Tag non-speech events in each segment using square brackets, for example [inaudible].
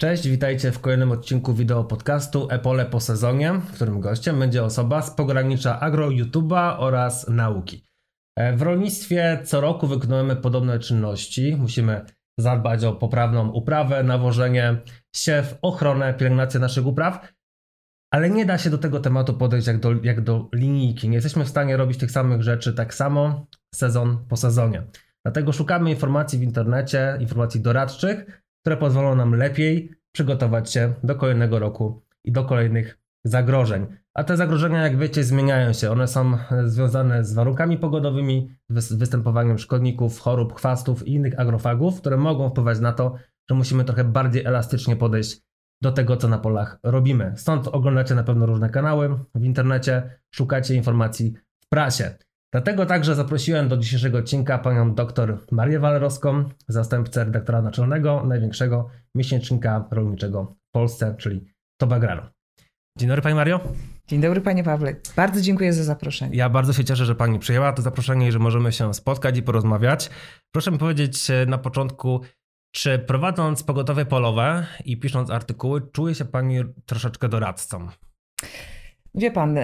Cześć, witajcie w kolejnym odcinku wideo podcastu Epole po sezonie, w którym gościem będzie osoba z pogranicza agro YouTube'a oraz nauki. E, w rolnictwie co roku wykonujemy podobne czynności. Musimy zadbać o poprawną uprawę, nawożenie, siew, ochronę, pielęgnację naszych upraw, ale nie da się do tego tematu podejść jak do, jak do linijki. Nie jesteśmy w stanie robić tych samych rzeczy tak samo sezon po sezonie. Dlatego szukamy informacji w internecie, informacji doradczych, które pozwolą nam lepiej przygotować się do kolejnego roku i do kolejnych zagrożeń. A te zagrożenia, jak wiecie, zmieniają się. One są związane z warunkami pogodowymi, z występowaniem szkodników, chorób, chwastów i innych agrofagów, które mogą wpływać na to, że musimy trochę bardziej elastycznie podejść do tego, co na polach robimy. Stąd oglądacie na pewno różne kanały w internecie, szukacie informacji w prasie. Dlatego także zaprosiłem do dzisiejszego odcinka panią dr Marię Walerowską, zastępcę redaktora naczelnego największego miesięcznika rolniczego w Polsce, czyli Tobagrano. Dzień dobry Pani Mario. Dzień dobry Panie Pawle. Bardzo dziękuję za zaproszenie. Ja bardzo się cieszę, że Pani przyjęła to zaproszenie i że możemy się spotkać i porozmawiać. Proszę mi powiedzieć e, na początku, czy prowadząc pogotowie polowe i pisząc artykuły, czuje się Pani troszeczkę doradcą? Wie Pan,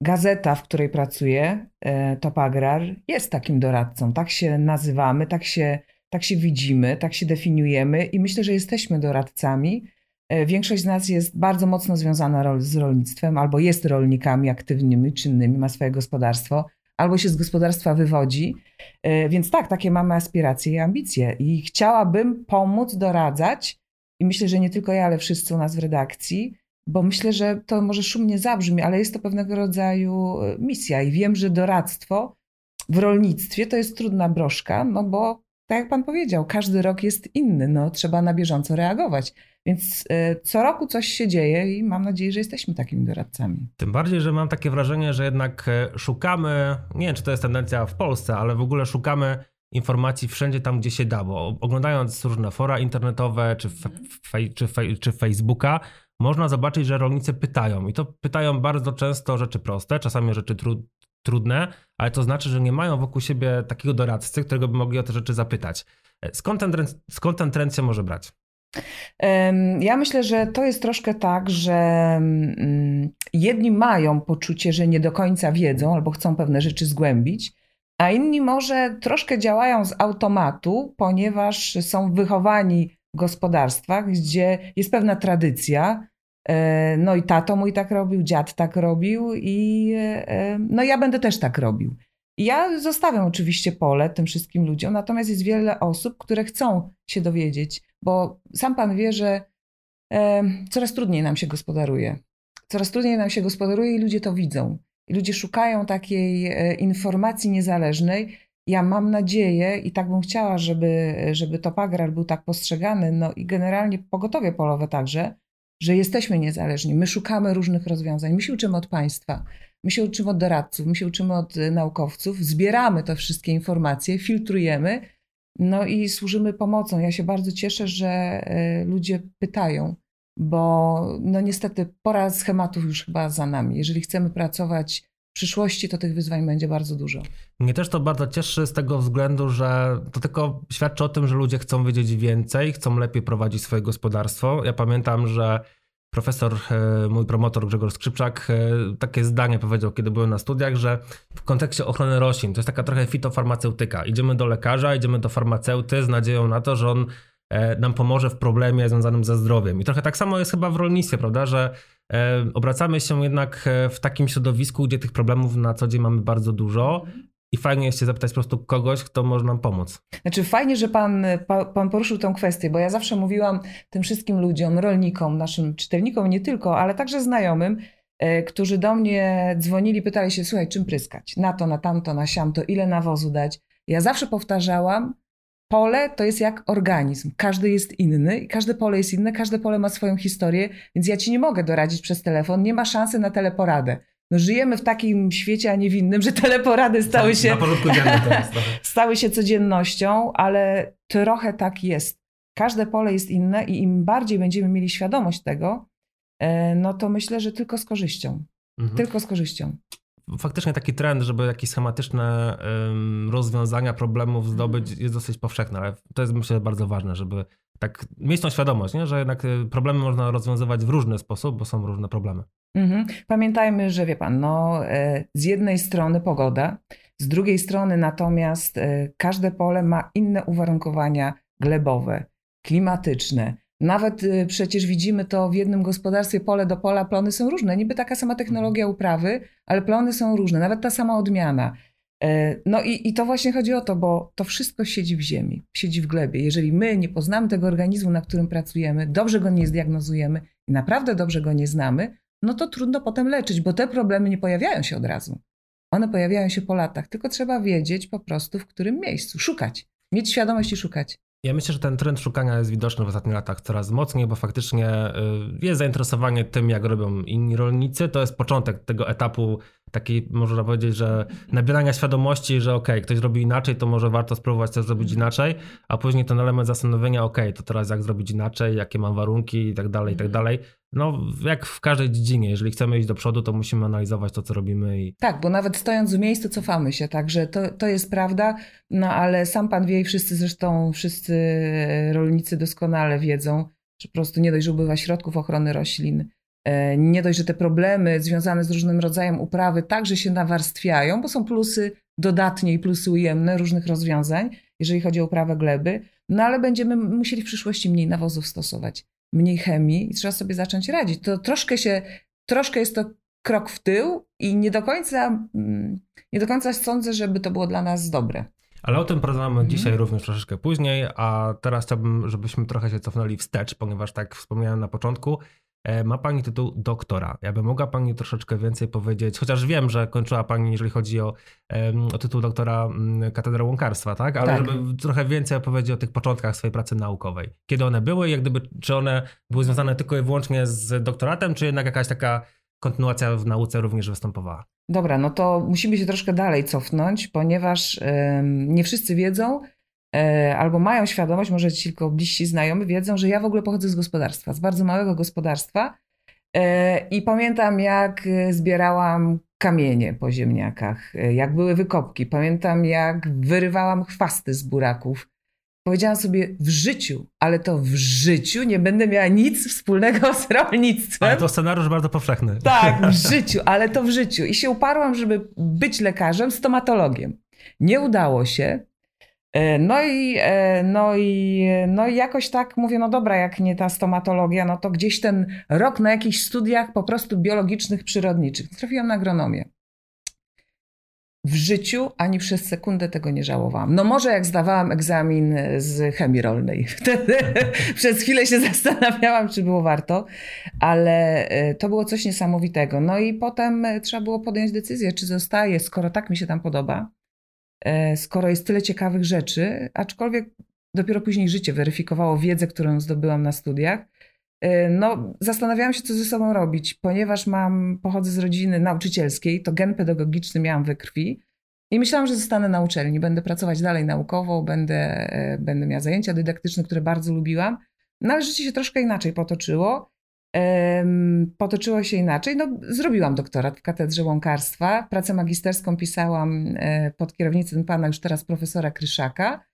gazeta, w której pracuję, e, Top Agrar, jest takim doradcą. Tak się nazywamy, tak się, tak się widzimy, tak się definiujemy i myślę, że jesteśmy doradcami. E, większość z nas jest bardzo mocno związana z rolnictwem, albo jest rolnikami aktywnymi, czynnymi, ma swoje gospodarstwo, albo się z gospodarstwa wywodzi. E, więc tak, takie mamy aspiracje i ambicje. I chciałabym pomóc, doradzać, i myślę, że nie tylko ja, ale wszyscy u nas w redakcji, bo myślę, że to może szumnie zabrzmi, ale jest to pewnego rodzaju e, misja i wiem, że doradztwo w rolnictwie to jest trudna broszka, no bo tak jak pan powiedział, każdy rok jest inny, no trzeba na bieżąco reagować. Więc y, co roku coś się dzieje i mam nadzieję, że jesteśmy takimi doradcami. Tym bardziej, że mam takie wrażenie, że jednak e, szukamy, nie wiem czy to jest tendencja w Polsce, ale w ogóle szukamy informacji wszędzie tam, gdzie się da, bo oglądając różne fora internetowe czy, fe, czy, fe, czy Facebooka, można zobaczyć, że rolnicy pytają i to pytają bardzo często rzeczy proste, czasami rzeczy tru, trudne, ale to znaczy, że nie mają wokół siebie takiego doradcy, którego by mogli o te rzeczy zapytać. E, skąd ten, skąd ten trend się może brać? Ja myślę, że to jest troszkę tak, że mm, jedni mają poczucie, że nie do końca wiedzą albo chcą pewne rzeczy zgłębić, a inni może troszkę działają z automatu, ponieważ są wychowani gospodarstwach, gdzie jest pewna tradycja. E, no i tato mój tak robił, dziad tak robił i e, no ja będę też tak robił. Ja zostawiam oczywiście pole tym wszystkim ludziom, natomiast jest wiele osób, które chcą się dowiedzieć, bo sam pan wie, że e, coraz trudniej nam się gospodaruje. Coraz trudniej nam się gospodaruje i ludzie to widzą. Ludzie szukają takiej e, informacji niezależnej. Ja mam nadzieję i tak bym chciała, żeby, żeby Topagrar był tak postrzegany, no i generalnie pogotowie polowe także, że jesteśmy niezależni. My szukamy różnych rozwiązań. My się uczymy od państwa, my się uczymy od doradców, my się uczymy od e, naukowców, zbieramy te wszystkie informacje, filtrujemy, no i służymy pomocą. Ja się bardzo cieszę, że e, ludzie pytają, bo no niestety pora schematów już chyba za nami. Jeżeli chcemy pracować przyszłości, to tych wyzwań będzie bardzo dużo. Mnie też to bardzo cieszy z tego względu, że to tylko świadczy o tym, że ludzie chcą wiedzieć więcej, chcą lepiej prowadzić swoje gospodarstwo. Ja pamiętam, że profesor, e, mój promotor Grzegorz Skrzypczak, e, takie zdanie powiedział, kiedy byłem na studiach, że w kontekście ochrony roślin to jest taka trochę fitofarmaceutyka. Idziemy do lekarza, idziemy do farmaceuty z nadzieją na to, że on nam pomoże w problemie związanym ze zdrowiem. I trochę tak samo jest chyba w rolnictwie, prawda, że obracamy się jednak w takim środowisku, gdzie tych problemów na co dzień mamy bardzo dużo i fajnie jest się zapytać po prostu kogoś, kto może nam pomóc. Znaczy fajnie, że pan, pan poruszył tę kwestię, bo ja zawsze mówiłam tym wszystkim ludziom, rolnikom, naszym czytelnikom, nie tylko, ale także znajomym, e, którzy do mnie dzwonili, pytali się, słuchaj, czym pryskać? Na to, na tamto, na siamto, ile nawozu dać? Ja zawsze powtarzałam, pole to jest jak organizm. Każdy jest inny i każde pole jest inne, każde pole ma swoją historię, więc ja ci nie mogę doradzić przez telefon, nie ma szansy na teleporadę no żyjemy w takim świecie, a nie w innym, że teleporady stały się, [laughs] stały się codziennością, ale trochę tak jest. Każde pole jest inne i im bardziej będziemy mieli świadomość tego, e, no to myślę, że tylko z korzyścią. Mhm. Tylko z korzyścią. Faktycznie taki trend, żeby jakieś schematyczne rozwiązania problemów zdobyć jest dosyć powszechny, ale to jest myślę bardzo ważne, żeby tak mieć tą świadomość, nie? że jednak y, problemy można rozwiązywać w różny sposób, bo są różne problemy. Mhm. Pamiętajmy, że wie pan, no, e, z jednej strony pogoda, z drugiej strony natomiast e, każde pole ma inne uwarunkowania glebowe, klimatyczne. Nawet y, przecież widzimy to w jednym gospodarstwie pole do pola, plony są różne. Niby taka sama technologia uprawy, ale plony są różne, nawet ta sama odmiana. E, no i, i to właśnie chodzi o to, bo to wszystko siedzi w ziemi, siedzi w glebie. Jeżeli my nie poznamy tego organizmu, na którym pracujemy, dobrze go nie zdiagnozujemy i naprawdę dobrze go nie znamy, no to trudno potem leczyć, bo te problemy nie pojawiają się od razu. One pojawiają się po latach, tylko trzeba wiedzieć po prostu, w którym miejscu, szukać, mieć świadomość i szukać. Ja myślę, że ten trend szukania jest widoczny w ostatnich latach coraz mocniej, bo faktycznie y, jest zainteresowanie tym, jak robią inni rolnicy. To jest początek tego etapu takiej, można powiedzieć, że nabierania świadomości, że ok, ktoś robi inaczej, to może warto spróbować coś zrobić inaczej, a później ten element zastanowienia, ok, to teraz jak zrobić inaczej, jakie mam warunki i tak dalej, i tak mhm. dalej. No, jak w każdej dziedzinie, jeżeli chcemy iść do przodu, to musimy analizować to, co robimy. I... Tak, bo nawet stojąc w miejscu, cofamy się, także to, to jest prawda, no ale sam pan wie i wszyscy zresztą, wszyscy rolnicy doskonale wiedzą, że po prostu nie dość, że ubywa środków ochrony roślin, nie dość, że te problemy związane z różnym rodzajem uprawy także się nawarstwiają, bo są plusy dodatnie i plusy ujemne różnych rozwiązań, jeżeli chodzi o uprawę gleby, no ale będziemy musieli w przyszłości mniej nawozów stosować, mniej chemii i trzeba sobie zacząć radzić. To troszkę się, troszkę jest to krok w tył i nie do końca, nie do końca sądzę, żeby to było dla nas dobre. Ale o tym porozmawiamy mhm. dzisiaj również troszeczkę później, a teraz chciałbym, żebyśmy trochę się cofnęli wstecz, ponieważ tak wspomniałem na początku, E, ma Pani tytuł doktora. Jakby mogła Pani troszeczkę więcej powiedzieć, chociaż wiem, że kończyła Pani, jeżeli chodzi o, o tytuł doktora mm, Katedry Łąkarstwa, tak? Ale tak. żeby trochę więcej opowiedzieć o tych początkach swojej pracy naukowej. Kiedy one były, jak gdyby, czy one były związane tylko i wyłącznie z doktoratem, czy jednak jakaś taka kontynuacja w nauce również występowała? Dobra, no to musimy się troszkę dalej cofnąć, ponieważ nie wszyscy wiedzą, E, albo mają świadomość, może ci tylko bliżsi znajomi wiedzą, że ja w ogóle pochodzę z gospodarstwa, z bardzo małego gospodarstwa. E, I pamiętam, jak zbierałam kamienie po ziemniakach, e, jak były wykopki. Pamiętam, jak wyrywałam chwasty z buraków. Powiedziałam sobie w życiu, ale to w życiu nie będę miała nic wspólnego z rolnictwem. Ale to scenariusz bardzo powszechny. Tak, w [laughs] życiu, ale to w życiu. I się uparłam, żeby być lekarzem, stomatologiem. Nie udało się. E, no i, e, no, i, no i jakoś tak mówię, no dobra, jak nie ta stomatologia, no to gdzieś ten rok na jakichś studiach po prostu biologicznych, przyrodniczych. Trafiłam na agronomię. W życiu ani przez sekundę tego nie żałowałam. No może jak zdawałam egzamin z chemii rolnej. [laughs] Wtedy [laughs] przez chwilę się zastanawiałam, czy było warto, ale e, to było coś niesamowitego. No i potem trzeba było podjąć decyzję, czy zostaje, skoro tak mi się tam podoba skoro jest tyle ciekawych rzeczy, aczkolwiek dopiero później życie weryfikowało wiedzę, którą zdobyłam na studiach. E, no, zastanawiałam się, co ze sobą robić, ponieważ mam, pochodzę z rodziny nauczycielskiej, to gen pedagogiczny miałam we krwi i myślałam, że zostanę na uczelni, będę pracować dalej naukowo, będę, e, będę miała zajęcia dydaktyczne, które bardzo lubiłam. No ale życie się troszkę inaczej potoczyło potoczyło się inaczej. No, zrobiłam doktorat w Katedrze Łąkarstwa. Pracę magisterską pisałam e, pod kierownictwem pana już teraz profesora Kryszaka.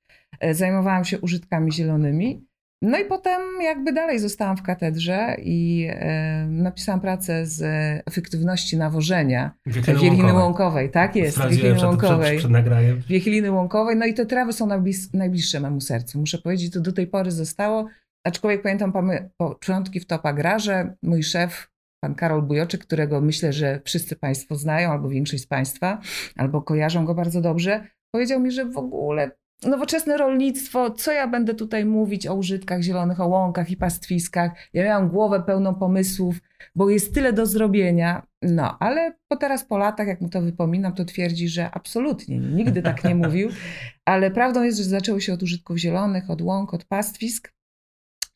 E, zajmowałam się użytkami zielonymi. No i potem jakby dalej zostałam w katedrze i e, napisałam pracę z efektywności nawożenia Wiechliny Łąkowej. Tak jest, Wiechliny Łąkowej. Przed, przed Wiechliny Łąkowej. No i te trawy są najbliższe memu sercu. Muszę powiedzieć, to do tej pory zostało. Aczkolwiek pamiętam początki w Topa Grarze, mój szef, pan Karol Bujoczyk, którego myślę, że wszyscy Państwo znają, albo większość z Państwa, albo kojarzą go bardzo dobrze, powiedział mi, że w ogóle nowoczesne rolnictwo, co ja będę tutaj mówić o użytkach zielonych, o łąkach i pastwiskach. Ja miałam głowę pełną pomysłów, bo jest tyle do zrobienia. No, ale po teraz po latach, jak mu to wypominam, to twierdzi, że absolutnie nigdy tak nie mówił. [laughs] Ale prawdą jest, że zaczęło się od użytków zielonych, od łąk, od pastwisk.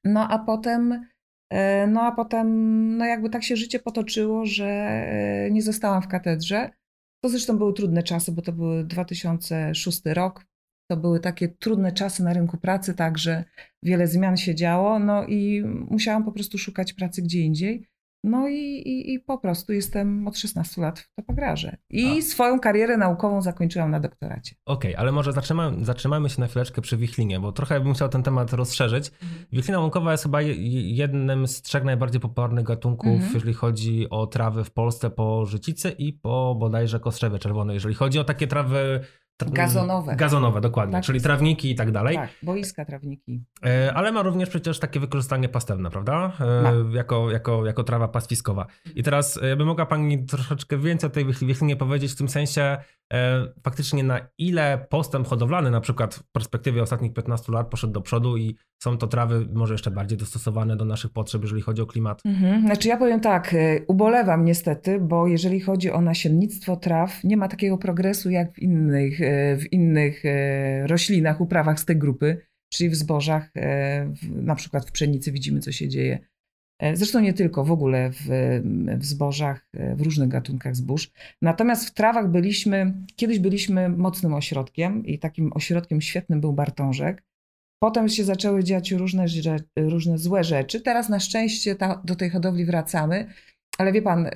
No a potem, e, no a potem, no jakby tak się życie potoczyło, że e, nie zostałam w katedrze. To zresztą były trudne czasy, bo to był 2006 rok. To były takie trudne czasy na rynku pracy, także wiele zmian się działo, no i musiałam po prostu szukać pracy gdzie indziej. No i, i, i po prostu jestem od 16 lat w topograże. I A. swoją karierę naukową zakończyłam na doktoracie. Okej, okay, ale może zatrzymamy, zatrzymamy się na chwileczkę przy wichlinie, bo trochę bym chciał ten temat rozszerzyć. Mhm. Wichlina łąkowa jest chyba jednym z trzech najbardziej popularnych gatunków, mhm. jeżeli chodzi o trawy w Polsce po życicy i po bodajże kostrzewie czerwonej. Jeżeli chodzi o takie trawy Gazonowe. Gazonowe, dokładnie, tak, czyli trawniki i tak dalej. Tak, boiska trawniki. E, ale ma również przecież takie wykorzystanie pastewne, prawda? E, jako, jako, jako trawa pastwiskowa. I teraz e, by mogła Pani troszeczkę więcej o tej wichlinie powiedzieć, w tym sensie faktycznie na ile postęp hodowlany na przykład w perspektywie ostatnich 15 lat poszedł do przodu i są to trawy może jeszcze bardziej dostosowane do naszych potrzeb, jeżeli chodzi o klimat? Mhm. Znaczy ja powiem tak, ubolewam niestety, bo jeżeli chodzi o nasiennictwo traw, nie ma takiego progresu jak w innych E, w innych e, roślinach, uprawach z tej grupy, czyli w zbożach, e, na przykład w pszenicy widzimy, co się dzieje. Zresztą nie tylko, w ogóle w, w zbożach, w różnych gatunkach zbóż. Natomiast w trawach byliśmy, kiedyś byliśmy mocnym ośrodkiem i takim ośrodkiem świetnym był Bartążek. Potem się zaczęły dziać różne, różne złe rzeczy. Teraz na szczęście ta, do tej hodowli wracamy, ale wie pan,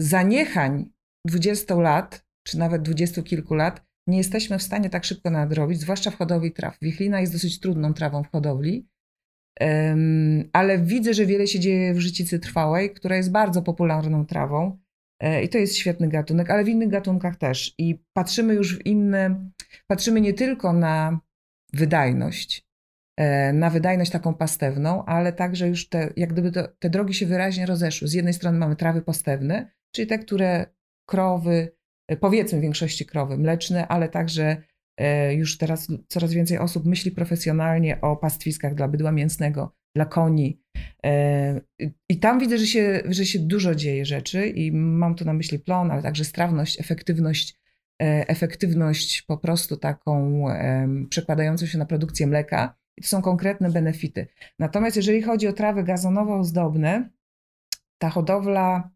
zaniechań 20 lat, czy nawet dwudziestu kilku lat nie jesteśmy w stanie tak szybko nadrobić, zwłaszcza w hodowli traw. Wichlina jest dosyć trudną trawą w hodowli, ale widzę, że wiele się dzieje w życicy trwałej, która jest bardzo popularną trawą e, i to jest świetny gatunek, ale w innych gatunkach też. I patrzymy już w inne, patrzymy nie tylko na wydajność, e, na wydajność taką pastewną, ale także już te, jak gdyby to, te drogi się wyraźnie rozeszły. Z jednej strony mamy trawy pastewne, czyli te, które krowy, powiedzmy w większości krowy mleczne, ale także e, już teraz coraz więcej osób myśli profesjonalnie o pastwiskach dla bydła mięsnego, dla koni. E, I tam widzę, że się, że się dużo dzieje rzeczy i mam tu na myśli plon, ale także strawność, efektywność, e, efektywność po prostu taką przekładającą się na produkcję mleka. I to są konkretne benefity. Natomiast jeżeli chodzi o trawy gazonowo-ozdobne, ta hodowla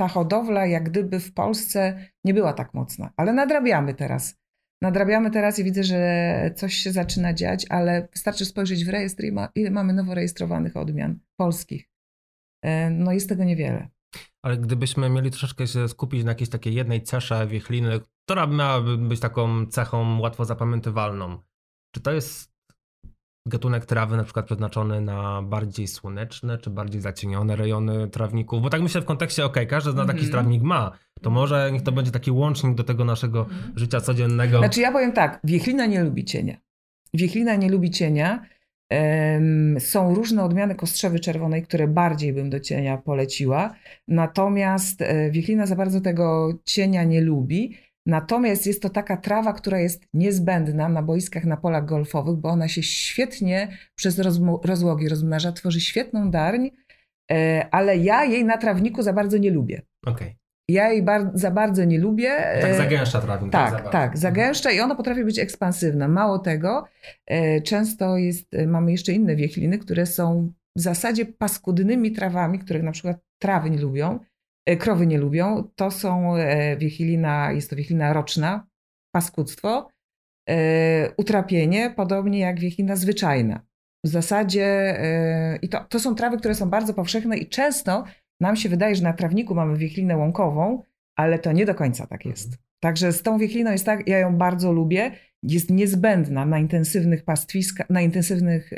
ta hodowla jak gdyby w Polsce nie była tak mocna, ale nadrabiamy teraz. Nadrabiamy teraz i widzę, że coś się zaczyna dziać, ale wystarczy spojrzeć w rejestr i ile mamy nowo rejestrowanych odmian polskich. E, no jest tego niewiele. Ale gdybyśmy mieli troszeczkę się skupić na jakiejś takiej jednej cesze wiechliny, która miałaby być taką cechą łatwo zapamiętywalną, czy to jest gatunek trawy na przykład przeznaczony na bardziej słoneczne czy bardziej zacienione rejony trawników? Bo tak myślę w kontekście, ok, każdy zna taki mm -hmm. trawnik ma, to może niech to będzie taki łącznik do tego naszego mm -hmm. życia codziennego. Znaczy ja powiem tak, wiechlina nie lubi cienia. Wiechlina nie lubi cienia. Są różne odmiany kostrzewy czerwonej, które bardziej bym do cienia poleciła. Natomiast e, wiechlina za bardzo tego cienia nie lubi. Natomiast jest to taka trawa, która jest niezbędna na boiskach, na polach golfowych, bo ona się świetnie przez rozłogi rozmnaża, tworzy świetną darń, e, ale ja jej na trawniku za bardzo nie lubię. Okay. Ja jej bar za bardzo nie lubię. Tak zagęszcza trawnik. Tak, tak, tak zagęszcza i ona potrafi być ekspansywna. Mało tego, e, często jest, e, mamy jeszcze inne wiechliny, które są w zasadzie paskudnymi trawami, których na przykład trawy nie lubią E, krowy nie lubią. To są e, wiechilina, jest to wiechilina roczna, paskudztwo, e, utrapienie, podobnie jak wiechilina zwyczajna. W zasadzie i to, to są trawy, które są bardzo powszechne i często nam się wydaje, że na trawniku mamy wiechlinę łąkową, ale to nie do końca tak jest. Także z tą wiechliną jest tak, ja ją bardzo lubię, jest niezbędna na intensywnych pastwiskach, na intensywnych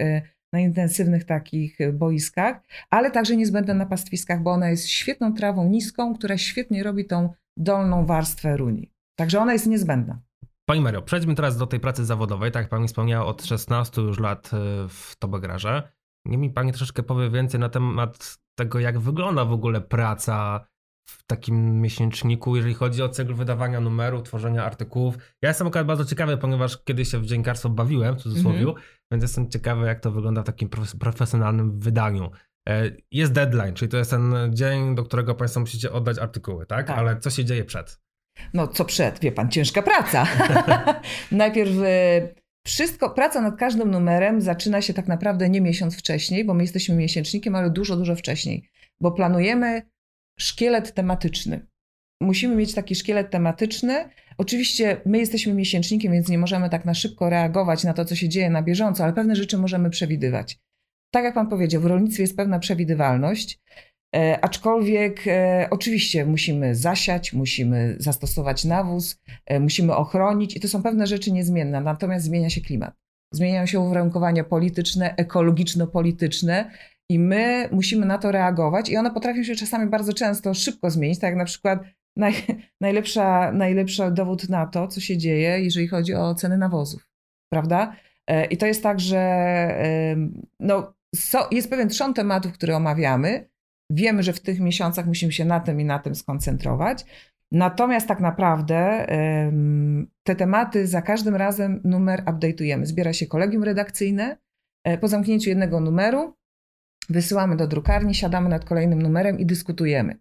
na intensywnych takich boiskach, ale także niezbędna na pastwiskach, bo ona jest świetną trawą niską, która świetnie robi tą dolną warstwę runi. Także ona jest niezbędna. Pani Mario, przejdźmy teraz do tej pracy zawodowej. Tak jak Pani wspomniała, od 16 już lat e, w Tobegrarze. Niech mi Pani troszeczkę powie więcej na temat tego, jak wygląda w ogóle praca w takim miesięczniku, jeżeli chodzi o cykl wydawania numeru, tworzenia artykułów. Ja jestem akurat bardzo ciekawy, ponieważ kiedyś się w dziennikarstwo bawiłem, w cudzysłowie, mm -hmm. więc jestem ciekawy, jak to wygląda w takim profesjonalnym wydaniu. E, jest deadline, czyli to jest ten dzień, do którego Państwo musicie oddać artykuły, tak? tak? Ale co się dzieje przed? No co przed? Wie Pan, ciężka praca. [laughs] [laughs] Najpierw e, wszystko, praca nad każdym numerem zaczyna się tak naprawdę nie miesiąc wcześniej, bo my jesteśmy miesięcznikiem, ale dużo, dużo wcześniej, bo planujemy szkielet tematyczny. Musimy mieć taki szkielet tematyczny. Oczywiście my jesteśmy miesięcznikiem, więc nie możemy tak na szybko reagować na to, co się dzieje na bieżąco, ale pewne rzeczy możemy przewidywać. Tak jak Pan powiedział, w rolnictwie jest pewna przewidywalność. E, aczkolwiek e, oczywiście musimy zasiać, musimy zastosować nawóz, e, musimy ochronić i to są pewne rzeczy niezmienne. Natomiast zmienia się klimat. Zmieniają się uwarunkowania polityczne, ekologiczno-polityczne i my musimy na to reagować i one potrafią się czasami bardzo często szybko zmienić, tak jak na przykład naj, [laughs] najlepsza, najlepszy dowód na to, co się dzieje, jeżeli chodzi o ceny nawozów, prawda? I to jest tak, że no, jest pewien trzon tematów, które omawiamy, Wiemy, że w tych miesiącach musimy się na tym i na tym skoncentrować. Natomiast tak naprawdę te tematy za każdym razem numer update'ujemy. Zbiera się kolegium redakcyjne. E, po zamknięciu jednego numeru wysyłamy do drukarni, siadamy nad kolejnym numerem i dyskutujemy.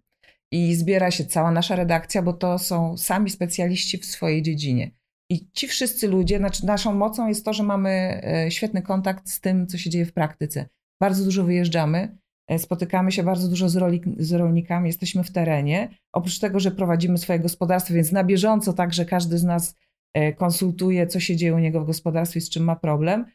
I zbiera się cała nasza redakcja, bo to są sami specjaliści w swojej dziedzinie. I ci wszyscy ludzie, znaczy naszą mocą jest to, że mamy e, świetny kontakt z tym, co się dzieje w praktyce. Bardzo dużo wyjeżdżamy. E, spotykamy się bardzo dużo z, z rolnikami, jesteśmy w terenie. Oprócz tego, że prowadzimy swoje gospodarstwo, więc na bieżąco także każdy z nas e, konsultuje, co się dzieje u niego w gospodarstwie, z czym ma problem.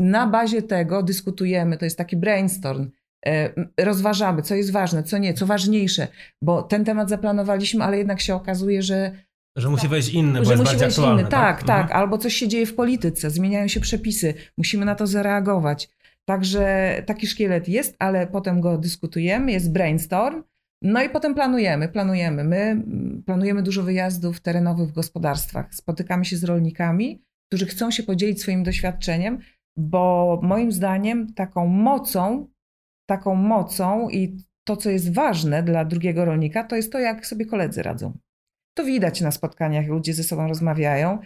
Na bazie tego dyskutujemy, to jest taki brainstorm, e, rozważamy, co jest ważne, co nie, co ważniejsze, bo ten temat zaplanowaliśmy, ale jednak się okazuje, że że musi wejść inny, bo jest wejść aktualny, inny. Tak, tak, tak, mhm. albo coś się dzieje w polityce, zmieniają się przepisy, musimy na to zareagować. Także taki szkielet jest, ale potem go dyskutujemy, jest brainstorm, no i potem planujemy, planujemy. My planujemy dużo wyjazdów terenowych w gospodarstwach. Spotykamy się z rolnikami, którzy chcą się podzielić swoim doświadczeniem, bo moim zdaniem taką mocą, taką mocą i to, co jest ważne dla drugiego rolnika, to jest to, jak sobie koledzy radzą. To widać na spotkaniach, ludzie ze sobą rozmawiają,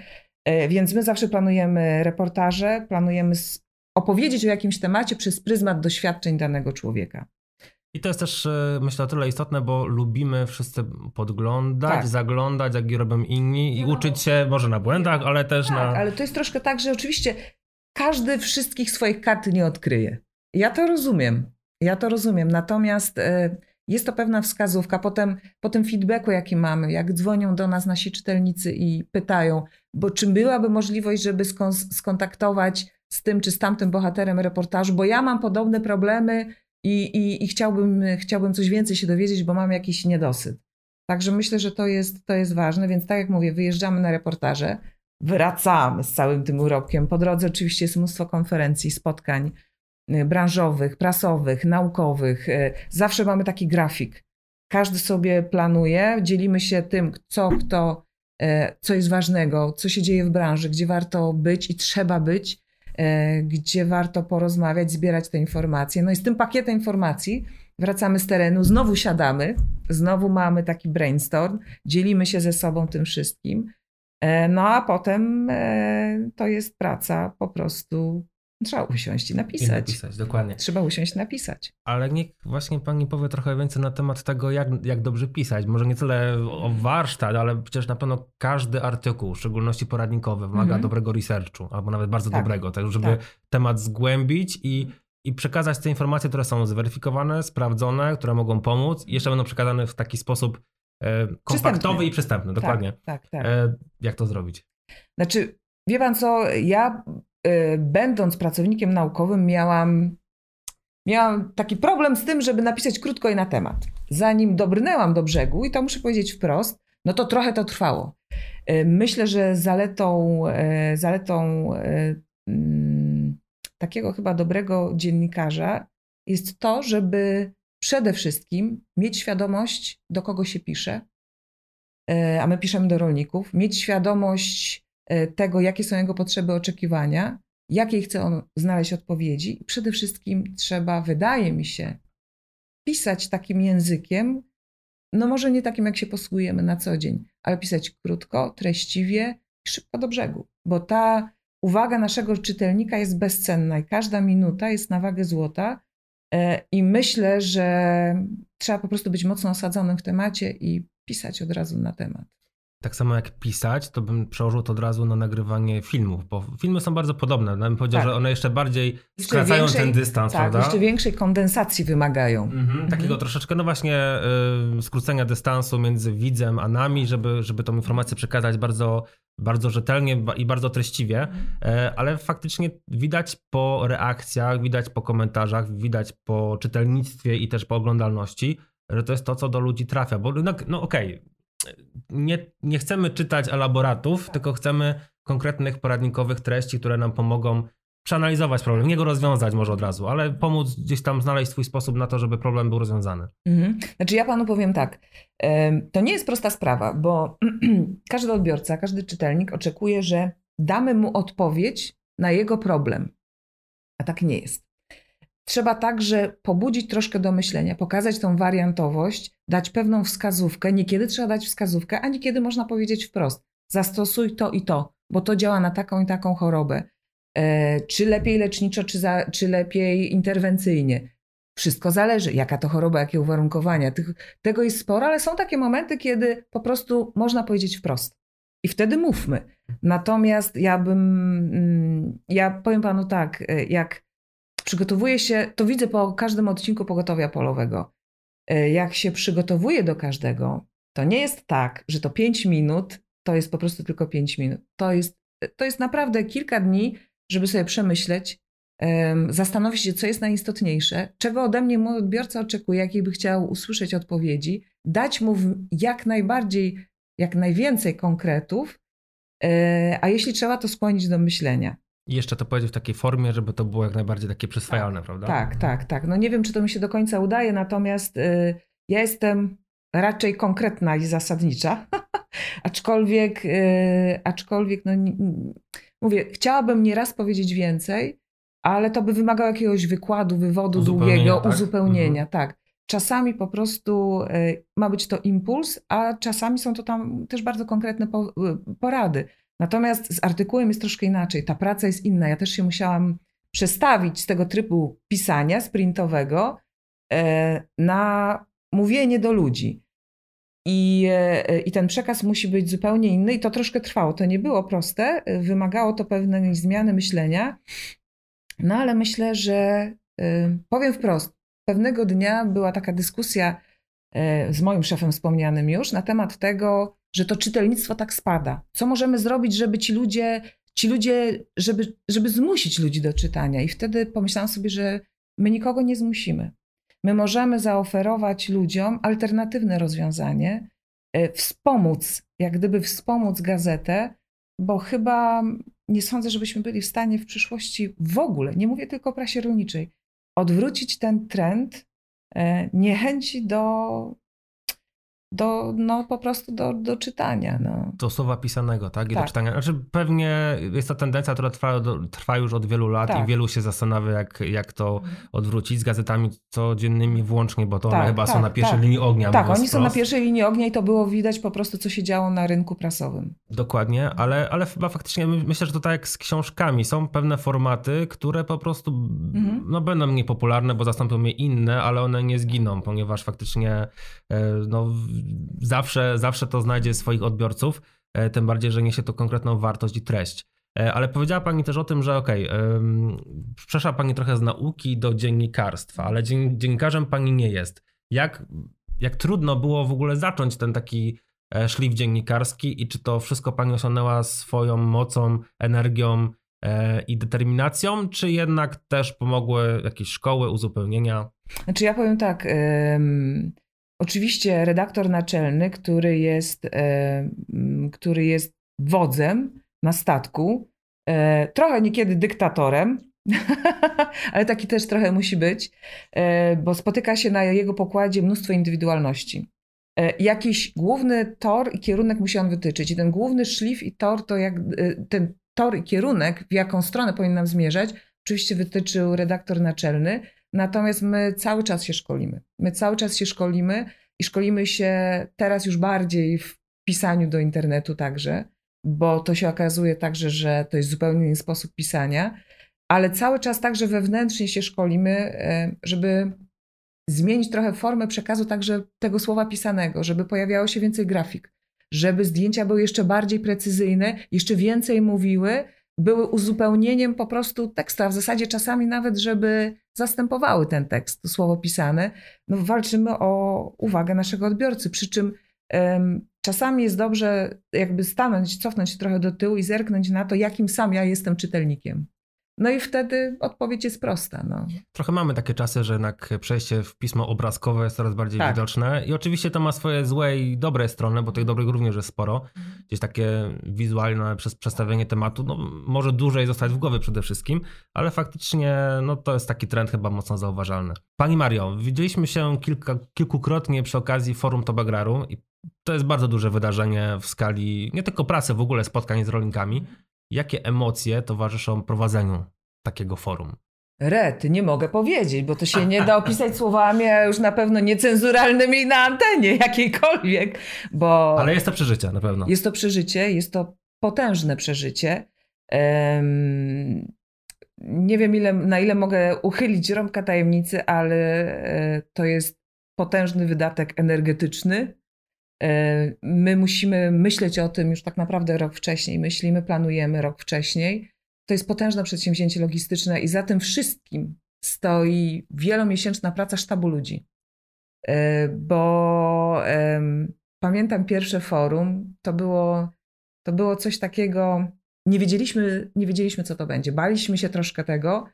e, więc my zawsze planujemy reportaże, planujemy opowiedzieć o jakimś temacie przez pryzmat doświadczeń danego człowieka. I to jest też, e, myślę, o tyle istotne, bo lubimy wszyscy podglądać, tak. zaglądać, jak robią inni i no. uczyć się może na błędach, ale też tak, na. Ale to jest troszkę tak, że oczywiście każdy wszystkich swoich kart nie odkryje. Ja to rozumiem. Ja to rozumiem. Natomiast e, jest to pewna wskazówka. Potem po tym feedbacku, jaki mamy, jak dzwonią do nas nasi czytelnicy i pytają, bo czy byłaby możliwość, żeby skontaktować z tym czy z tamtym bohaterem reportażu, bo ja mam podobne problemy i, i, i chciałbym, chciałbym coś więcej się dowiedzieć, bo mam jakiś niedosyt. Także myślę, że to jest, to jest ważne, więc tak jak mówię, wyjeżdżamy na reportaże, wracamy z całym tym urobkiem. Po drodze oczywiście jest mnóstwo konferencji, spotkań y, branżowych, prasowych, naukowych. Y, zawsze mamy taki grafik. Każdy sobie planuje, dzielimy się tym, co kto, y, co jest ważnego, co się dzieje w branży, gdzie warto być i trzeba być gdzie warto porozmawiać, zbierać te informacje. No i z tym pakietem informacji wracamy z terenu, znowu siadamy, znowu mamy taki brainstorm, dzielimy się ze sobą tym wszystkim. E, no a potem e, to jest praca po prostu Trzeba usiąść i napisać. I napisać, dokładnie. Trzeba usiąść i napisać. Ale niech właśnie pani powie trochę więcej na temat tego, jak, jak dobrze pisać. Może nie tyle o warsztat, ale przecież na pewno każdy artykuł, w szczególności poradnikowy, wymaga mhm. dobrego researchu, albo nawet bardzo tak. dobrego, tak żeby tak. temat zgłębić i, i przekazać te informacje, które są zweryfikowane, sprawdzone, które mogą pomóc i jeszcze będą przekazane w taki sposób e, kompaktowy i przystępny. Dokładnie. Tak, tak, tak. E, jak to zrobić? Znaczy, wie pan co, ja Y, będąc pracownikiem naukowym, miałam, miałam taki problem z tym, żeby napisać krótko i na temat. Zanim dobrnęłam do brzegu, i to muszę powiedzieć wprost, no to trochę to trwało. Myślę, że zaletą, zaletą mm, takiego chyba dobrego dziennikarza jest to, żeby przede wszystkim mieć świadomość, do kogo się pisze, a my piszemy do rolników, mieć świadomość E, tego, jakie są jego potrzeby, oczekiwania, jakiej chce on znaleźć odpowiedzi. Przede wszystkim trzeba, wydaje mi się, pisać takim językiem, no może nie takim, jak się posługujemy na co dzień, ale pisać krótko, treściwie i szybko do brzegu, bo ta uwaga naszego czytelnika jest bezcenna i każda minuta jest na wagę złota. E, I myślę, że trzeba po prostu być mocno osadzonym w temacie i pisać od razu na temat tak samo jak pisać, to bym przełożył to od razu na nagrywanie filmów, bo filmy są bardzo podobne. Ja bym powiedział, tak. że one jeszcze bardziej skracają większej, ten dystans, tak, prawda? jeszcze większej kondensacji wymagają. Mhm, mhm. Takiego troszeczkę, no właśnie, y, skrócenia dystansu między widzem a nami, żeby, żeby tą informację przekazać bardzo, bardzo rzetelnie i bardzo treściwie, mhm. e, ale faktycznie widać po reakcjach, widać po komentarzach, widać po czytelnictwie i też po oglądalności, że to jest to, co do ludzi trafia. Bo no, no okej, okay. Nie, nie chcemy czytać elaboratów, tylko chcemy konkretnych poradnikowych treści, które nam pomogą przeanalizować problem, nie go rozwiązać może od razu, ale pomóc gdzieś tam znaleźć swój sposób na to, żeby problem był rozwiązany. Mhm. Znaczy ja panu powiem tak, to nie jest prosta sprawa, bo [clears throat] każdy odbiorca, każdy czytelnik oczekuje, że damy mu odpowiedź na jego problem, a tak nie jest. Trzeba także pobudzić troszkę do myślenia, pokazać tą wariantowość, dać pewną wskazówkę. Niekiedy trzeba dać wskazówkę, a niekiedy można powiedzieć wprost: zastosuj to i to, bo to działa na taką i taką chorobę. E, czy lepiej leczniczo, czy, za, czy lepiej interwencyjnie. Wszystko zależy, jaka to choroba, jakie uwarunkowania. Tych, tego jest sporo, ale są takie momenty, kiedy po prostu można powiedzieć wprost. I wtedy mówmy. Natomiast ja bym, mm, ja powiem panu tak, e, jak przygotowuję się, to widzę po każdym odcinku pogotowia polowego. E, jak się przygotowuję do każdego, to nie jest tak, że to 5 minut to jest po prostu tylko 5 minut. To jest, to jest naprawdę kilka dni, żeby sobie przemyśleć, zastanowić się, co jest najistotniejsze, czego ode mnie mój odbiorca oczekuje, jakiej by chciał usłyszeć odpowiedzi, dać mu jak najbardziej, jak najwięcej konkretów, e, a jeśli trzeba, to skłonić do myślenia. I jeszcze to powiedzieć w takiej formie, żeby to było jak najbardziej takie przyswajalne, tak, prawda? Tak, tak, tak. No nie wiem, czy to mi się do końca udaje, natomiast y, ja jestem raczej konkretna i zasadnicza, [laughs] aczkolwiek, y, aczkolwiek no, mówię, chciałabym nieraz powiedzieć więcej, ale to by wymagało jakiegoś wykładu, wywodu długiego, tak? uzupełnienia, mhm. tak. Czasami po prostu y, ma być to impuls, a czasami są to tam też bardzo konkretne y, porady. Natomiast z artykułem jest troszkę inaczej. Ta praca jest inna. Ja też się musiałam przestawić z tego trybu pisania sprintowego e, na mówienie do ludzi. I, e, I ten przekaz musi być zupełnie inny, i to troszkę trwało. To nie było proste, wymagało to pewnej zmiany myślenia. No ale myślę, że e, powiem wprost, pewnego dnia była taka dyskusja z moim szefem wspomnianym już na temat tego, że to czytelnictwo tak spada. Co możemy zrobić, żeby ci ludzie, ci ludzie, żeby, żeby zmusić ludzi do czytania? I wtedy pomyślałam sobie, że my nikogo nie zmusimy. My możemy zaoferować ludziom alternatywne rozwiązanie, e, wspomóc, jak gdyby wspomóc gazetę, bo chyba nie sądzę, żebyśmy byli w stanie w przyszłości w ogóle, nie mówię tylko o prasie rolniczej, odwrócić ten trend e, niechęci do do, no, po prostu do, do czytania. No. Do słowa pisanego, tak? I tak. do czytania. Znaczy pewnie jest to tendencja, która trwa, trwa już od wielu lat tak. i wielu się zastanawia, jak, jak to mhm. odwrócić z gazetami codziennymi włącznie, bo to tak, one chyba są tak, na pierwszej tak. linii ognia. Tak, oni wprost. są na pierwszej linii ognia i to było widać po prostu, co się działo na rynku prasowym. Dokładnie, ale, ale chyba faktycznie myślę, że to tak jak z książkami. Są pewne formaty, które po prostu mhm. no, będą mniej popularne, bo zastąpią je inne, ale one nie zginą, ponieważ faktycznie e, no, zawsze, zawsze to znajdzie swoich odbiorców, e, tym bardziej, że niesie to konkretną wartość i treść. E, ale powiedziała Pani też o tym, że okej, okay, przeszła Pani trochę z nauki do dziennikarstwa, ale dziennikarzem Pani nie jest. Jak, jak trudno było w ogóle zacząć ten taki e, szlif dziennikarski i czy to wszystko Pani osiągnęła swoją mocą, energią i determinacją, czy jednak też pomogły jakieś szkoły, uzupełnienia? Znaczy ja powiem tak, Oczywiście redaktor naczelny, który jest, e, który jest wodzem na statku, e, trochę niekiedy dyktatorem, [laughs] ale taki też trochę musi być, e, bo spotyka się na jego pokładzie mnóstwo indywidualności. Jakiś główny tor i kierunek musi on wytyczyć. I ten główny szlif i tor, to jak ten tor i kierunek, w jaką stronę powinnam zmierzać, oczywiście wytyczył redaktor naczelny. Natomiast my cały czas się szkolimy. My cały czas się szkolimy i szkolimy się teraz już bardziej w pisaniu do internetu także, bo to się okazuje także, że to jest zupełnie inny sposób pisania, ale cały czas także wewnętrznie się szkolimy, e, żeby zmienić trochę formę przekazu także tego słowa pisanego, żeby pojawiało się więcej grafik, żeby zdjęcia były jeszcze bardziej precyzyjne, jeszcze więcej mówiły, były uzupełnieniem po prostu tekstu, a w zasadzie czasami nawet, żeby zastępowały ten tekst, to słowo pisane. No, walczymy o uwagę naszego odbiorcy, przy czym um, czasami jest dobrze jakby stanąć, cofnąć się trochę do tyłu i zerknąć na to, jakim sam ja jestem czytelnikiem. No i wtedy odpowiedź jest prosta. No. Trochę mamy takie czasy, że jednak przejście w pismo obrazkowe jest coraz bardziej tak. widoczne i oczywiście to ma swoje złe i dobre strony, bo tych dobrych również jest sporo. Gdzieś takie wizualne przez przedstawienie tematu, no może dłużej zostać w głowie przede wszystkim, ale faktycznie no to jest taki trend chyba mocno zauważalny. Pani Mario, widzieliśmy się kilka, kilkukrotnie przy okazji Forum Tobagraru i to jest bardzo duże wydarzenie w skali nie tylko pracy, w ogóle spotkań z rolnikami. Jakie emocje towarzyszą prowadzeniu takiego forum? Rety, nie mogę powiedzieć, bo to się nie da opisać słowami, a już na pewno niecenzuralnymi na antenie jakiejkolwiek, bo... Ale jest to przeżycie, na pewno. Jest to przeżycie, jest to potężne przeżycie. Um, nie wiem, ile, na ile mogę uchylić rąbka tajemnicy, ale e, to jest potężny wydatek energetyczny, my musimy myśleć o tym już tak naprawdę rok wcześniej. Myślimy, planujemy rok wcześniej. To jest potężne przedsięwzięcie logistyczne i za tym wszystkim stoi wielomiesięczna praca sztabu ludzi. E, bo pamiętam pierwsze forum, to było, to było coś takiego, nie wiedzieliśmy, nie wiedzieliśmy, co to będzie. Baliśmy się troszkę tego,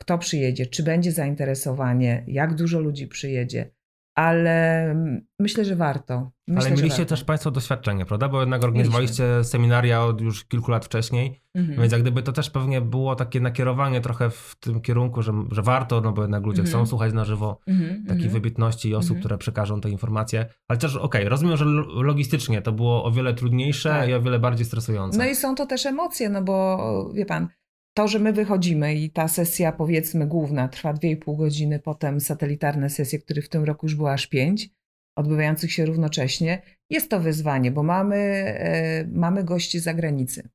kto przyjedzie, czy będzie zainteresowanie, jak dużo ludzi przyjedzie ale myślę, że warto. Myślę, ale mieliście też Państwo doświadczenie, prawda? Bo jednak organizowaliście mieliśmy. seminaria od już kilku lat wcześniej, mhm. więc jak gdyby to też pewnie było takie nakierowanie trochę w tym kierunku, że, że warto, no bo jednak ludzie mhm. chcą słuchać na żywo mhm. takich mhm. wybitności i osób, mhm. które przekażą te informacje. Ale też, okej, okay, rozumiem, że logistycznie to było o wiele trudniejsze tak. i o wiele bardziej stresujące. No i są to też emocje, no bo wie Pan, to, że my wychodzimy i ta sesja, powiedzmy, główna trwa 2,5 godziny, potem satelitarne sesje, które w tym roku już było aż 5, odbywających się równocześnie, jest to wyzwanie, bo mamy, e, mamy gości z zagranicy.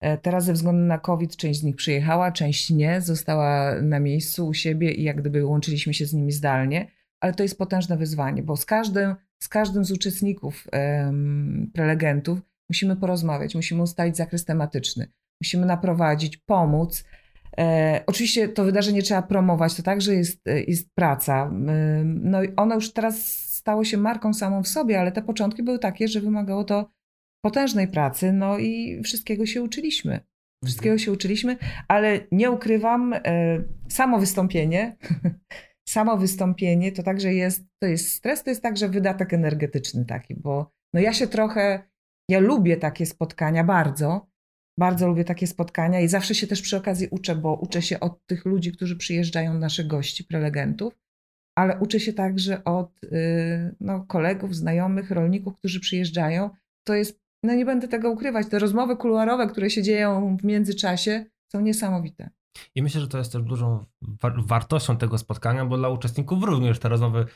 E, teraz ze względu na COVID część z nich przyjechała, część nie, została na miejscu u siebie i jak gdyby łączyliśmy się z nimi zdalnie, ale to jest potężne wyzwanie, bo z każdym z, każdym z uczestników, prelegentów musimy porozmawiać, musimy ustalić zakres tematyczny musimy naprowadzić, pomóc. E, oczywiście to wydarzenie trzeba promować, to także jest, e, jest praca. E, no i ono już teraz stało się marką samą w sobie, ale te początki były takie, że wymagało to potężnej pracy, no i wszystkiego się uczyliśmy. Wszystkiego mhm. się uczyliśmy, ale nie ukrywam, e, samo wystąpienie, [laughs] samo wystąpienie to także jest, to jest stres, to jest także wydatek energetyczny taki, bo no ja się trochę, ja lubię takie spotkania bardzo, bardzo lubię takie spotkania i zawsze się też przy okazji uczę, bo uczę się od tych ludzi, którzy przyjeżdżają, naszych gości, prelegentów, ale uczę się także od y, no, kolegów, znajomych, rolników, którzy przyjeżdżają. To jest, no nie będę tego ukrywać, te rozmowy kuluarowe, które się dzieją w międzyczasie, są niesamowite. I myślę, że to jest też dużą wartością tego spotkania, bo dla uczestników również te rozmowy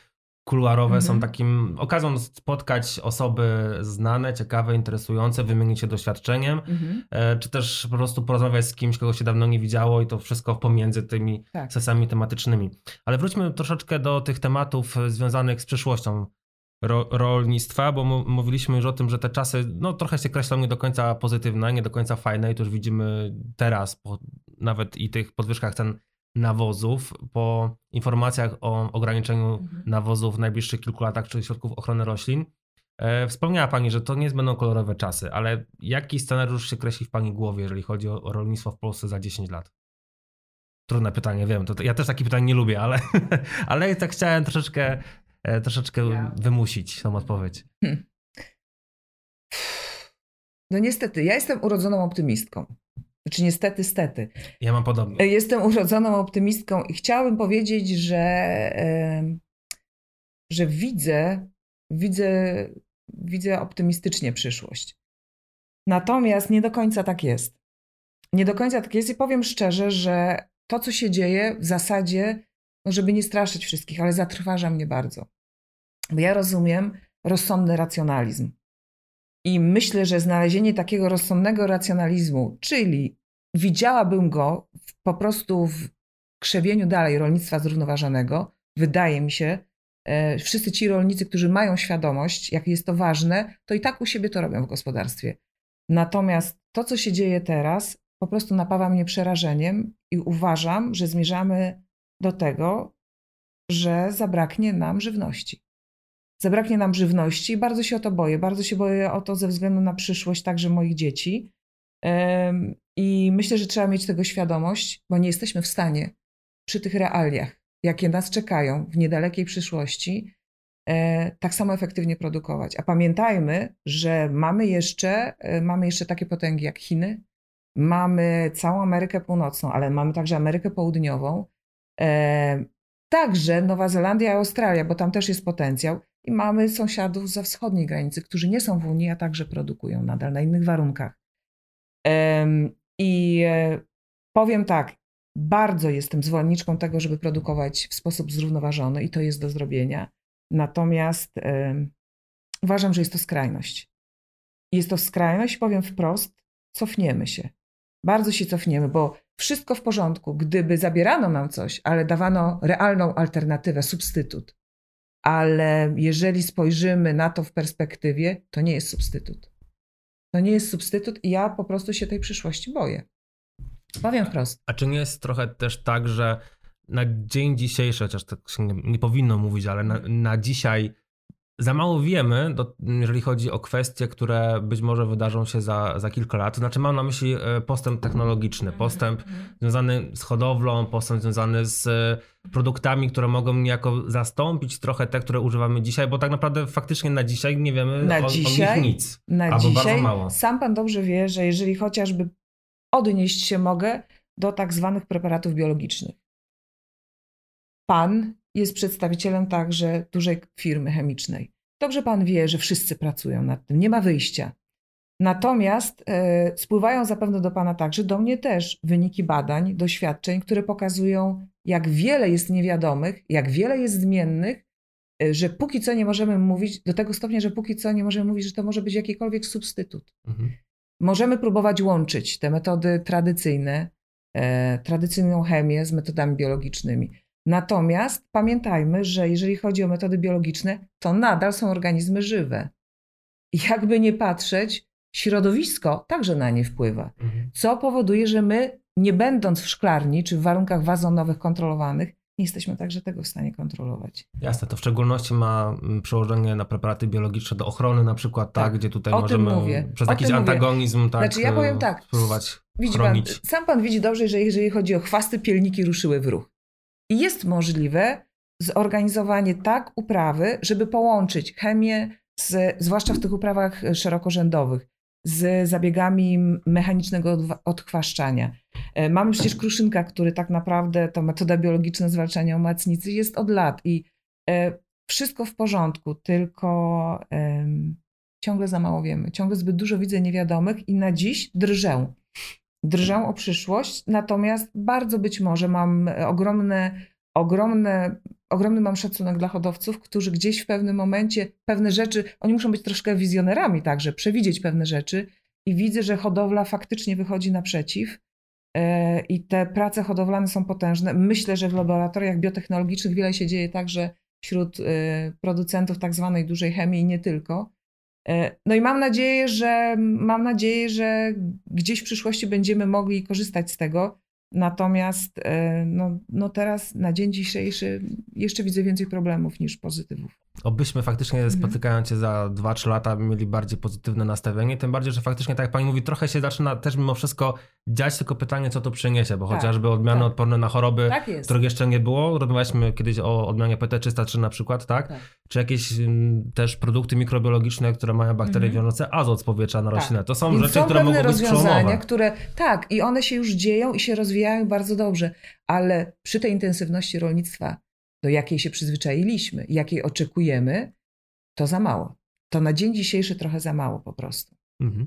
kuluarowe mhm. są takim okazją spotkać osoby znane, ciekawe, interesujące, wymienić się doświadczeniem, mhm. E, czy też po prostu porozmawiać z kimś, kogo się dawno nie widziało i to wszystko pomiędzy tymi tak. sesjami tematycznymi. Ale wróćmy troszeczkę do tych tematów związanych z przyszłością ro rolnictwa, bo mówiliśmy już o tym, że te czasy no, trochę się kreślą nie do końca pozytywne, nie do końca fajne i to już widzimy teraz po nawet i tych podwyżkach cen nawozów po informacjach o ograniczeniu mhm. nawozów w najbliższych kilku latach, czyli środków ochrony roślin. E, wspomniała Pani, że to nie będą kolorowe czasy, ale jaki scenariusz się kreśli w Pani głowie, jeżeli chodzi o, o rolnictwo w Polsce za 10 lat? Trudne pytanie, wiem. To, ja też takich pytań nie lubię, ale, [laughs] ale tak chciałem troszeczkę, e, troszeczkę ja. wymusić tą odpowiedź. Hmm. No niestety, ja jestem urodzoną optymistką. Znaczy niestety, stety. Ja mam podobnie. Jestem urodzoną optymistką i chciałabym powiedzieć, że, że widzę, widzę, widzę optymistycznie przyszłość. Natomiast nie do końca tak jest. Nie do końca tak jest i powiem szczerze, że to, co się dzieje, w zasadzie, no żeby nie straszyć wszystkich, ale zatrważa mnie bardzo. Bo ja rozumiem rozsądny racjonalizm. I myślę, że znalezienie takiego rozsądnego racjonalizmu, czyli widziałabym go po prostu w krzewieniu dalej rolnictwa zrównoważonego, wydaje mi się, e, wszyscy ci rolnicy, którzy mają świadomość, jak jest to ważne, to i tak u siebie to robią w gospodarstwie. Natomiast to, co się dzieje teraz, po prostu napawa mnie przerażeniem i uważam, że zmierzamy do tego, że zabraknie nam żywności zabraknie nam żywności i bardzo się o to boję. Bardzo się boję o to ze względu na przyszłość także moich dzieci, I myślę, że trzeba mieć tego świadomość, bo nie jesteśmy w stanie przy tych realiach, jakie nas czekają w niedalekiej przyszłości, e, tak samo efektywnie produkować. A pamiętajmy, że mamy jeszcze, e, mamy jeszcze takie potęgi jak Chiny, mamy całą Amerykę Północną, ale mamy także Amerykę Południową, e, także Nowa Zelandia i Australia, bo tam też jest potencjał. I mamy sąsiadów za wschodniej granicy, którzy nie są w Unii, a także produkują nadal na innych warunkach. I powiem tak, bardzo jestem zwolenniczką tego, żeby produkować w sposób zrównoważony i to jest do zrobienia. Natomiast uważam, że jest to skrajność. Jest to skrajność, powiem wprost, cofniemy się. Bardzo się cofniemy, bo wszystko w porządku, gdyby zabierano nam coś, ale dawano realną alternatywę, substytut. Ale jeżeli spojrzymy na to w perspektywie, to nie jest substytut. To nie jest substytut i ja po prostu się tej przyszłości boję. Powiem wprost. A czy nie jest trochę też tak, że na dzień dzisiejszy, chociaż tak się nie, nie powinno mówić, ale na, na dzisiaj za mało wiemy, do, jeżeli chodzi o kwestie, które być może wydarzą się za, za kilka lat. Znaczy mam na myśli e, postęp technologiczny, mhm, postęp mhm. związany z hodowlą, postęp związany z e, produktami, które mogą niejako zastąpić trochę te, które używamy dzisiaj, bo tak naprawdę faktycznie na dzisiaj nie wiemy na o, dzisiaj, o nich nic. Na albo dzisiaj bardzo mało. sam pan dobrze wie, że jeżeli chociażby odnieść się mogę do tak zwanych preparatów biologicznych. Pan jest przedstawicielem także dużej firmy chemicznej. Dobrze pan wie, że wszyscy pracują nad tym, nie ma wyjścia. Natomiast e, spływają zapewne do pana także, do mnie też, wyniki badań, doświadczeń, które pokazują, jak wiele jest niewiadomych, jak wiele jest zmiennych, e, że póki co nie możemy mówić, do tego stopnia, że póki co nie możemy mówić, że to może być jakikolwiek substytut. Mhm. Możemy próbować łączyć te metody tradycyjne, e, tradycyjną chemię z metodami biologicznymi. Natomiast pamiętajmy, że jeżeli chodzi o metody biologiczne, to nadal są organizmy żywe. Jakby nie patrzeć, środowisko także na nie wpływa, mhm. co powoduje, że my, nie będąc w szklarni czy w warunkach wazonowych kontrolowanych, nie jesteśmy także tego w stanie kontrolować. Jasne, to w szczególności ma mm, przełożenie na preparaty biologiczne do ochrony na przykład, tak, tak gdzie tutaj możemy przez jakiś antagonizm mówię. tak Znaczy ja powiem tak, spróbować widzi chronić. Pan, sam pan widzi dobrze, że jeżeli chodzi o chwasty, pielniki ruszyły w ruch. I jest możliwe zorganizowanie tak uprawy, żeby połączyć chemię, z, zwłaszcza w tych uprawach szerokorzędowych, z zabiegami mechanicznego odchwaszczania. E, mamy przecież kruszynka, który tak naprawdę to metoda biologiczna zwalczania omacnicy jest od lat i e, wszystko w porządku, tylko ciągle za mało wiemy. Ciągle zbyt dużo widzę niewiadomych i na dziś drżę. Drżę o przyszłość, natomiast bardzo być może mam ogromne, ogromne ogromny mam szacunek dla hodowców, którzy gdzieś w pewnym momencie pewne rzeczy, oni muszą być troszkę wizjonerami także, przewidzieć pewne rzeczy i widzę, że hodowla faktycznie wychodzi naprzeciw e, i te prace hodowlane są potężne. Myślę, że w laboratoriach biotechnologicznych wiele się dzieje także wśród e, producentów tak zwanej dużej chemii i nie tylko. E, no i mam nadzieję, że mam nadzieję, że gdzieś w przyszłości będziemy mogli korzystać z tego. Natomiast e, no, no teraz na dzień dzisiejszy jeszcze widzę więcej problemów niż pozytywów. Obyśmy faktycznie mhm. spotykając się za 2-3 lata mieli bardziej pozytywne nastawienie, tym bardziej, że faktycznie, tak jak pani mówi, trochę się zaczyna też mimo wszystko dziać, tylko pytanie, co to przyniesie, bo tak, chociażby odmiany tak. odporne na choroby, tak których jeszcze nie było, rozmawialiśmy kiedyś o odmianie PT303 na przykład, tak? tak? Czy jakieś m, mm, też produkty mikrobiologiczne, które mają bakterie mhm. wiążące azot z powietrza na tak. roślinę. To są Więc rzeczy, są które mogą być przełomowe. które tak i one się już dzieją i się rozwijają bardzo dobrze, ale przy tej intensywności rolnictwa do jakiej się przyzwyczailiśmy, jakiej oczekujemy, to za mało. To na dzień dzisiejszy trochę za mało po prostu. Mhm.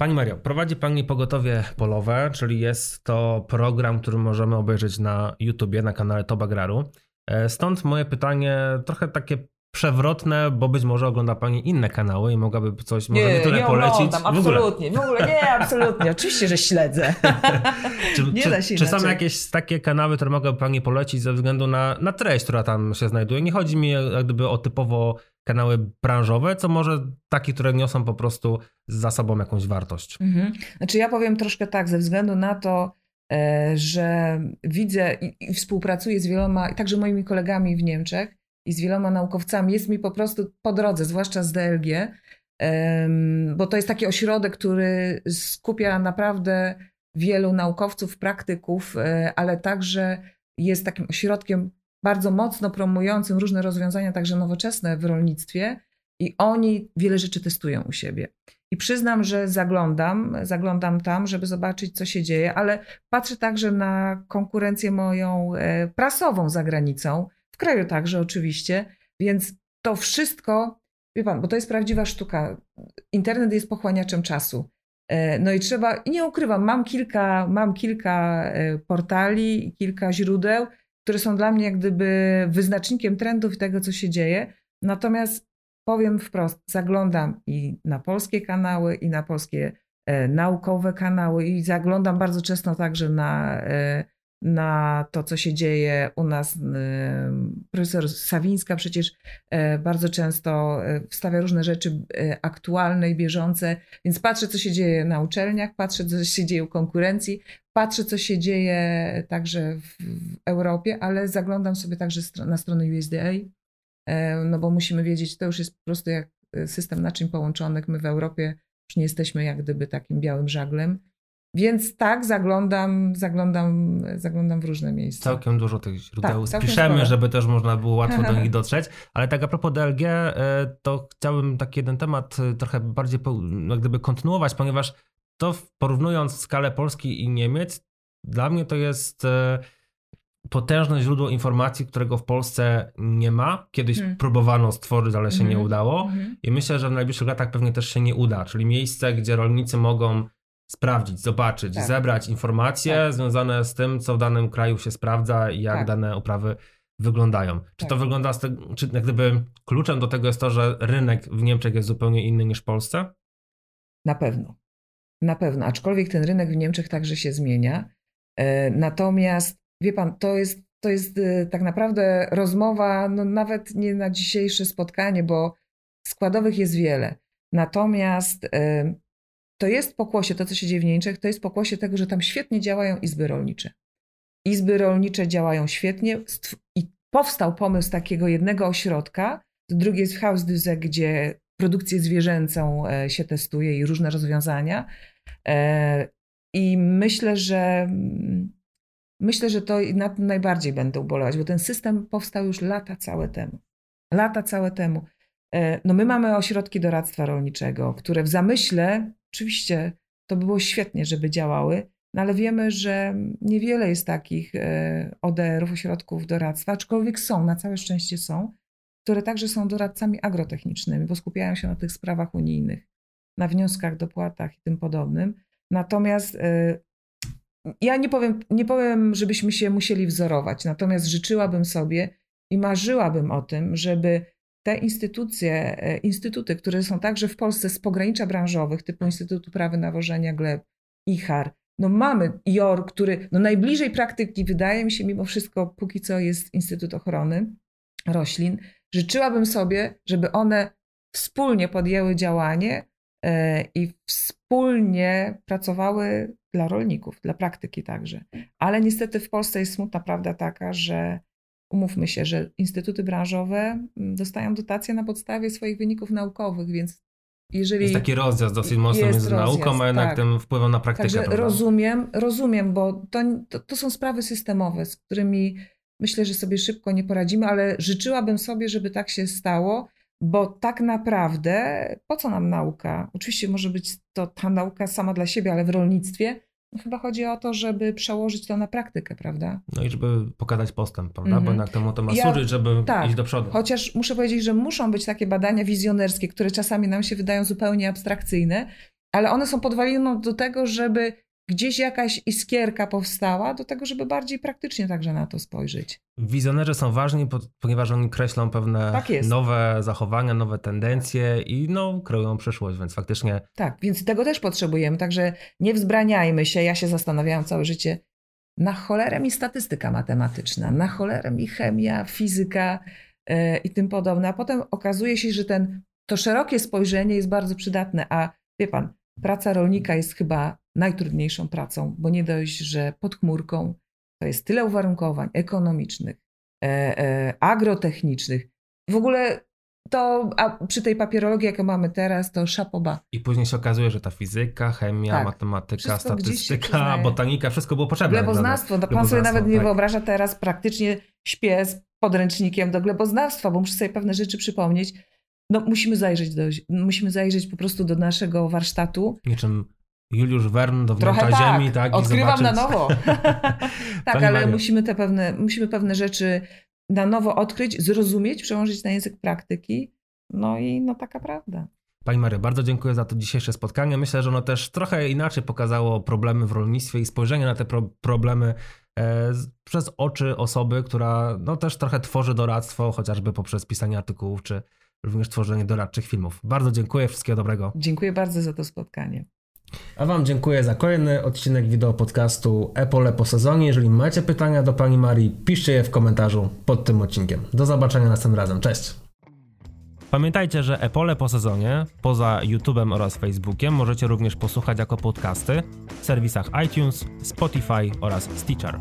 Pani Mario, prowadzi Pani pogotowie polowe, czyli jest to program, który możemy obejrzeć na YouTubie, na kanale Tobagraru. E, stąd moje pytanie, trochę takie przewrotne, bo być może ogląda Pani inne kanały i mogłaby coś nie, może tyle nie polecić. Oglądam, absolutnie, w ogóle nie, absolutnie. [laughs] Oczywiście, że śledzę. [laughs] czy, nie czy, da się czy są jakieś takie kanały, które mogłaby Pani polecić ze względu na, na treść, która tam się znajduje? Nie chodzi mi jak gdyby o typowo kanały branżowe, co może takie, które niosą po prostu za sobą jakąś wartość. Mhm. Znaczy ja powiem troszkę tak, ze względu na to, e, że widzę i współpracuję z wieloma, także moimi kolegami w Niemczech, i z wieloma naukowcami jest mi po prostu po drodze, zwłaszcza z DLG, bo to jest taki ośrodek, który skupia naprawdę wielu naukowców, praktyków, e, ale także jest takim ośrodkiem bardzo mocno promującym różne rozwiązania, także nowoczesne w rolnictwie i oni wiele rzeczy testują u siebie. I przyznam, że zaglądam, zaglądam tam, żeby zobaczyć, co się dzieje, ale patrzę także na konkurencję moją e, prasową za granicą, kraju także oczywiście, więc to wszystko, wie pan, bo to jest prawdziwa sztuka. Internet jest pochłaniaczem czasu. E, no i trzeba, nie ukrywam, mam kilka, mam kilka e, portali, kilka źródeł, które są dla mnie jak gdyby wyznacznikiem trendów i tego, co się dzieje. Natomiast powiem wprost, zaglądam i na polskie kanały, i na polskie e, naukowe kanały, i zaglądam bardzo często także na, na to, co się dzieje u nas. E, profesor Sawińska przecież e, bardzo często e, wstawia różne rzeczy e, aktualne i bieżące, więc patrzę, co się dzieje na uczelniach, patrzę, co się dzieje u konkurencji, patrzę, co się dzieje także w, Europie, ale zaglądam sobie także na stronę USDA no bo musimy wiedzieć, to już jest po prostu jak system naczyń połączonych. My w Europie już nie jesteśmy jak gdyby takim białym żaglem. Więc tak, zaglądam, zaglądam, zaglądam w różne miejsca. Całkiem dużo tych źródeł tak, spiszemy, żeby też można było łatwo do [laughs] nich dotrzeć. Ale tak a propos DLG, e, to chciałbym taki jeden temat trochę bardziej jak gdyby kontynuować, ponieważ to porównując skalę Polski i Niemiec, dla mnie to jest potężne źródło informacji, którego w Polsce nie ma. Kiedyś hmm. próbowano stworzyć, ale się hmm. nie mhm. udało. Hmm. I myślę, że w najbliższych latach pewnie też się nie uda. Czyli miejsce, gdzie rolnicy mogą sprawdzić, zobaczyć, tak. zebrać informacje tak. związane z tym, co w danym kraju się sprawdza i jak tak. dane uprawy wyglądają. Czy to tak. wygląda, z te, czy jak gdyby kluczem do tego jest to, że rynek w Niemczech jest zupełnie inny niż w Polsce? Na pewno. Na pewno. Aczkolwiek ten rynek w Niemczech także się zmienia. E, natomiast Wie pan, to jest, to jest y, tak naprawdę rozmowa, no nawet nie na dzisiejsze spotkanie, bo składowych jest wiele. Natomiast y, to jest pokłosie, to co się dzieje w Niemczech, to jest pokłosie tego, że tam świetnie działają izby rolnicze. Izby rolnicze działają świetnie i powstał pomysł takiego jednego ośrodka, drugi jest w Hausdüse, gdzie produkcję zwierzęcą e, się testuje i różne rozwiązania. E, I myślę, że mm, Myślę, że to na tym najbardziej będę ubolewać, bo ten system powstał już lata całe temu. Lata całe temu. E, no my mamy ośrodki doradztwa rolniczego, które w zamyśle, oczywiście to by było świetnie, żeby działały, no ale wiemy, że niewiele jest takich e, ODR-ów, ośrodków doradztwa, aczkolwiek są, na całe szczęście są, które także są doradcami agrotechnicznymi, bo skupiają się na tych sprawach unijnych, na wnioskach, dopłatach i tym podobnym. Natomiast e, ja nie powiem, nie powiem, żebyśmy się musieli wzorować, natomiast życzyłabym sobie i marzyłabym o tym, żeby te instytucje, e, instytuty, które są także w Polsce z pogranicza branżowych, typu Instytut Uprawy Nawożenia Gleb, IHAR, no mamy IOR, który no najbliżej praktyki wydaje mi się mimo wszystko póki co jest Instytut Ochrony Roślin. Życzyłabym sobie, żeby one wspólnie podjęły działanie e, i wspólnie pracowały dla rolników, dla praktyki także. Ale niestety w Polsce jest smutna prawda taka, że umówmy się, że instytuty branżowe mm, dostają dotacje na podstawie swoich wyników naukowych, więc jeżeli... Jest taki rozjazd dosyć mocny między rozjazd, nauką, a jednak tak. ten wpływa na praktykę. Także rozumiem, rozumiem, bo to, to, to są sprawy systemowe, z którymi myślę, że sobie szybko nie poradzimy, ale życzyłabym sobie, żeby tak się stało, bo tak naprawdę po co nam nauka? Oczywiście może być to ta nauka sama dla siebie, ale w rolnictwie chyba chodzi o to, żeby przełożyć to na praktykę, prawda? No i żeby pokazać postęp, prawda? Mm -hmm. Bo mhm. jednak temu to ma ja, służyć, żeby tak, iść do przodu. Chociaż muszę powiedzieć, że muszą być takie badania wizjonerskie, które czasami nam się wydają zupełnie abstrakcyjne, ale one są podwaliną do tego, żeby gdzieś jakaś iskierka powstała do tego, żeby bardziej praktycznie także na to spojrzeć. Wizjonerzy są ważni, ponieważ oni kreślą pewne tak nowe zachowania, nowe tendencje i no, kreują przyszłość, więc faktycznie... Tak, więc tego też potrzebujemy, także nie wzbraniajmy się. Ja się zastanawiałam całe życie, na cholerę mi statystyka matematyczna, na cholerę mi chemia, fizyka yy, i tym podobne, a potem okazuje się, że ten, to szerokie spojrzenie jest bardzo przydatne, a wie pan, praca rolnika jest chyba najtrudniejszą pracą, bo nie dość, że pod chmurką to jest tyle uwarunkowań ekonomicznych, e, e, agrotechnicznych. W ogóle to a przy tej papierologii, jaką mamy teraz, to szapoba. I później się okazuje, że ta fizyka, chemia, Tak. matematyka, Wszystko statystyka, botanika, wszystko było potrzebne. Gleboznawstwo, to pan sobie nawet nie tak. wyobraża teraz, praktycznie śpię z podręcznikiem do gleboznawstwa, bo muszę sobie pewne rzeczy przypomnieć. No musimy zajrzeć, do, musimy zajrzeć po prostu do naszego warsztatu. Niczym Juliusz Wern do wnętrza Trochę tak, ziemi, tak? odkrywam na nowo. [laughs] tak, Pani ale Mario. musimy te pewne, musimy pewne rzeczy na nowo odkryć, zrozumieć, przełożyć na język praktyki. No i no taka prawda. Pani Mario, bardzo dziękuję za to dzisiejsze spotkanie. Myślę, że ono też trochę inaczej pokazało problemy w rolnictwie i spojrzenie na te pro problemy e, przez oczy osoby, która no, też trochę tworzy doradztwo, chociażby poprzez pisanie artykułów, czy również tworzenie doradczych filmów. Bardzo dziękuję, wszystkiego dobrego. Dziękuję bardzo za to spotkanie. A Wam dziękuję za kolejny odcinek wideo podcastu Epole po sezonie. Jeżeli macie pytania do Pani Marii, piszcie je w komentarzu pod tym odcinkiem. Do zobaczenia następnym razem. Cześć! Pamiętajcie, że Epole po sezonie, poza YouTube'em oraz Facebookiem, możecie również posłuchać jako podcasty w serwisach iTunes, Spotify oraz Stitcher.